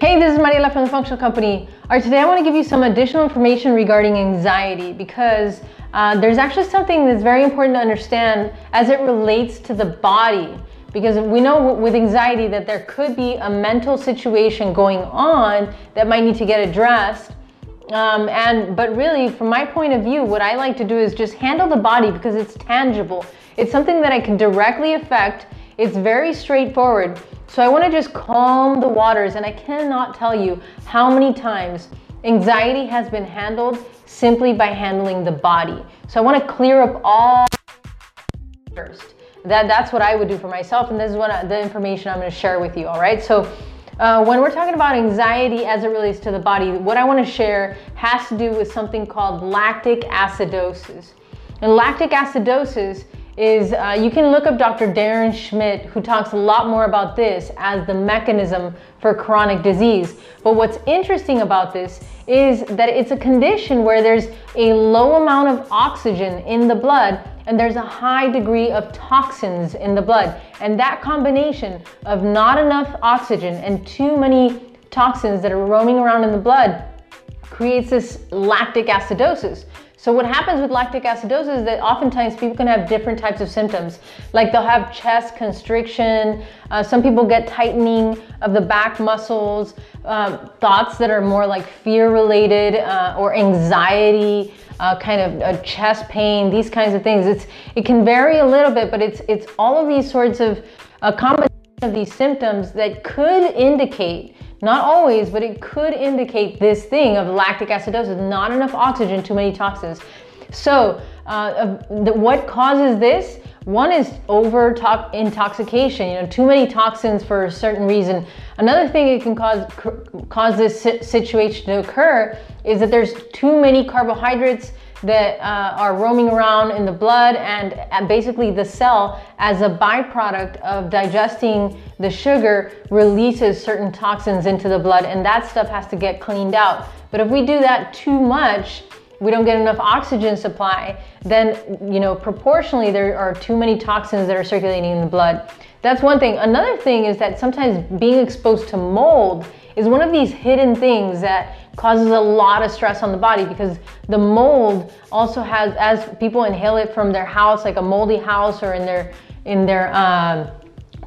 Hey, this is Mariela from the Functional Company. All right, today I want to give you some additional information regarding anxiety because uh, there's actually something that's very important to understand as it relates to the body. Because we know with anxiety that there could be a mental situation going on that might need to get addressed. Um, and but really, from my point of view, what I like to do is just handle the body because it's tangible. It's something that I can directly affect. It's very straightforward. So I want to just calm the waters, and I cannot tell you how many times anxiety has been handled simply by handling the body. So I want to clear up all first. That, that's what I would do for myself, and this is what I, the information I'm going to share with you. All right. So uh, when we're talking about anxiety as it relates to the body, what I want to share has to do with something called lactic acidosis. And lactic acidosis is uh, you can look up Dr. Darren Schmidt, who talks a lot more about this as the mechanism for chronic disease. But what's interesting about this is that it's a condition where there's a low amount of oxygen in the blood and there's a high degree of toxins in the blood. And that combination of not enough oxygen and too many toxins that are roaming around in the blood creates this lactic acidosis. So what happens with lactic acidosis is that oftentimes people can have different types of symptoms. Like they'll have chest constriction, uh, some people get tightening of the back muscles, um, thoughts that are more like fear related uh, or anxiety, uh, kind of uh, chest pain, these kinds of things. It's It can vary a little bit, but it's, it's all of these sorts of a combination of these symptoms that could indicate not always, but it could indicate this thing of lactic acidosis, not enough oxygen, too many toxins. So, uh, the, what causes this? One is over intoxication, you know, too many toxins for a certain reason. Another thing it can cause cause this situation to occur is that there's too many carbohydrates that uh, are roaming around in the blood and, basically the cell as a byproduct of digesting the sugar releases certain toxins into the blood and that stuff has to get cleaned out. But if we do that too much, we don't get enough oxygen supply, then you know proportionally there are too many toxins that are circulating in the blood. That's one thing. Another thing is that sometimes being exposed to mold is one of these hidden things that causes a lot of stress on the body because the mold also has, as people inhale it from their house, like a moldy house or in their in their um,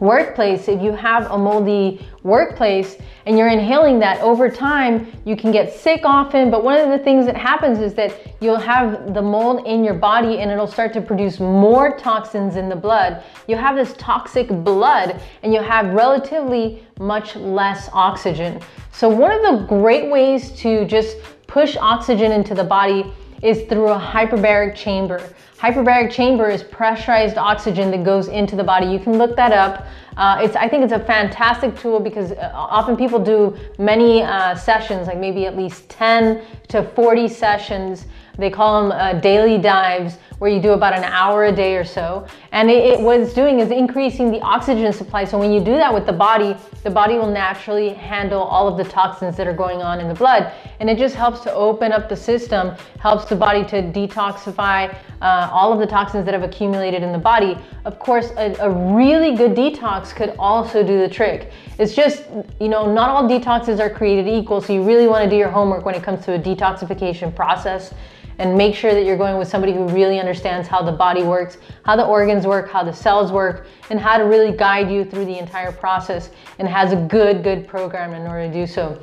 workplace, if you have a moldy workplace and you're inhaling that over time, you can get sick often. But one of the things that happens is that you'll have the mold in your body and it'll start to produce more toxins in the blood. You'll have this toxic blood and you'll have relatively much less oxygen. So, one of the great ways to just push oxygen into the body is through a hyperbaric chamber. Hyperbaric chamber is pressurized oxygen that goes into the body. You can look that up. Uh, it's, I think it's a fantastic tool because uh, often people do many uh, sessions, like maybe at least 10 to 40 sessions. They call them uh, daily dives where you do about an hour a day or so. And it, it, what it's doing is increasing the oxygen supply. So when you do that with the body, the body will naturally handle all of the toxins that are going on in the blood. And it just helps to open up the system, helps the body to detoxify uh, all of the toxins that have accumulated in the body. Of course, a, a really good detox could also do the trick. It's just, you know, not all detoxes are created equal. So you really want to do your homework when it comes to a detoxification process and make sure that you're going with somebody who really understands how the body works, how the organs work, how the cells work, and how to really guide you through the entire process and has a good, good program in order to do so.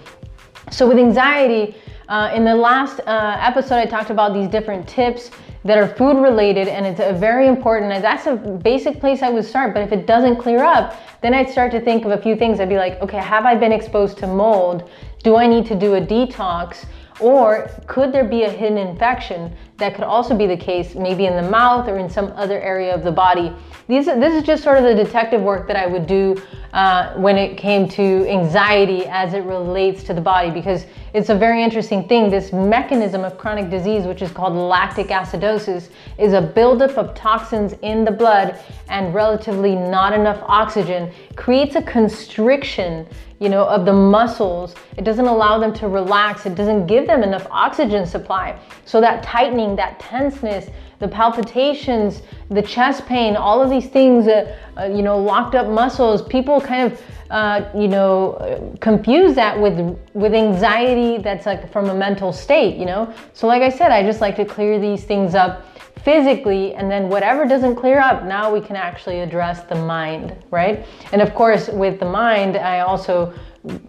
So with anxiety, uh, in the last uh, episode, I talked about these different tips that are food related and it's a very important and that's a basic place I would start but if it doesn't clear up then I'd start to think of a few things. I'd be like okay have I been exposed to mold? Do I need to do a detox or could there be a hidden infection that could also be the case, maybe in the mouth or in some other area of the body? These, this is just sort of the detective work that I would do uh, when it came to anxiety as it relates to the body, because it's a very interesting thing. This mechanism of chronic disease, which is called lactic acidosis, is a buildup of toxins in the blood and relatively not enough oxygen, creates a constriction you know, of the muscles. It doesn't allow them to relax. It doesn't give them enough oxygen supply. So that tightening, that tenseness, the palpitations, the chest pain, all of these things, uh, uh, you know, locked up muscles, people kind of uh, you know, confuse that with with anxiety that's like from a mental state, you know. So like I said, I just like to clear these things up physically and then whatever doesn't clear up now we can actually address the mind right and of course with the mind i also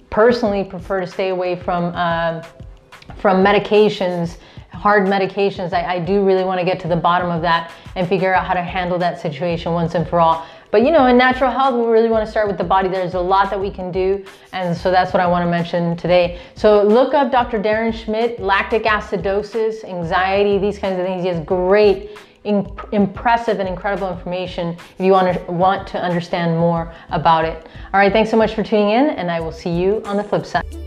personally prefer to stay away from uh, from medications hard medications I, I do really want to get to the bottom of that and figure out how to handle that situation once and for all but you know, in natural health, we really want to start with the body. There's a lot that we can do. And so that's what I want to mention today. So look up Dr. Darren Schmidt, lactic acidosis, anxiety, these kinds of things. He has great impressive and incredible information if you want to, want to understand more about it. All right, thanks so much for tuning in, and I will see you on the flip side.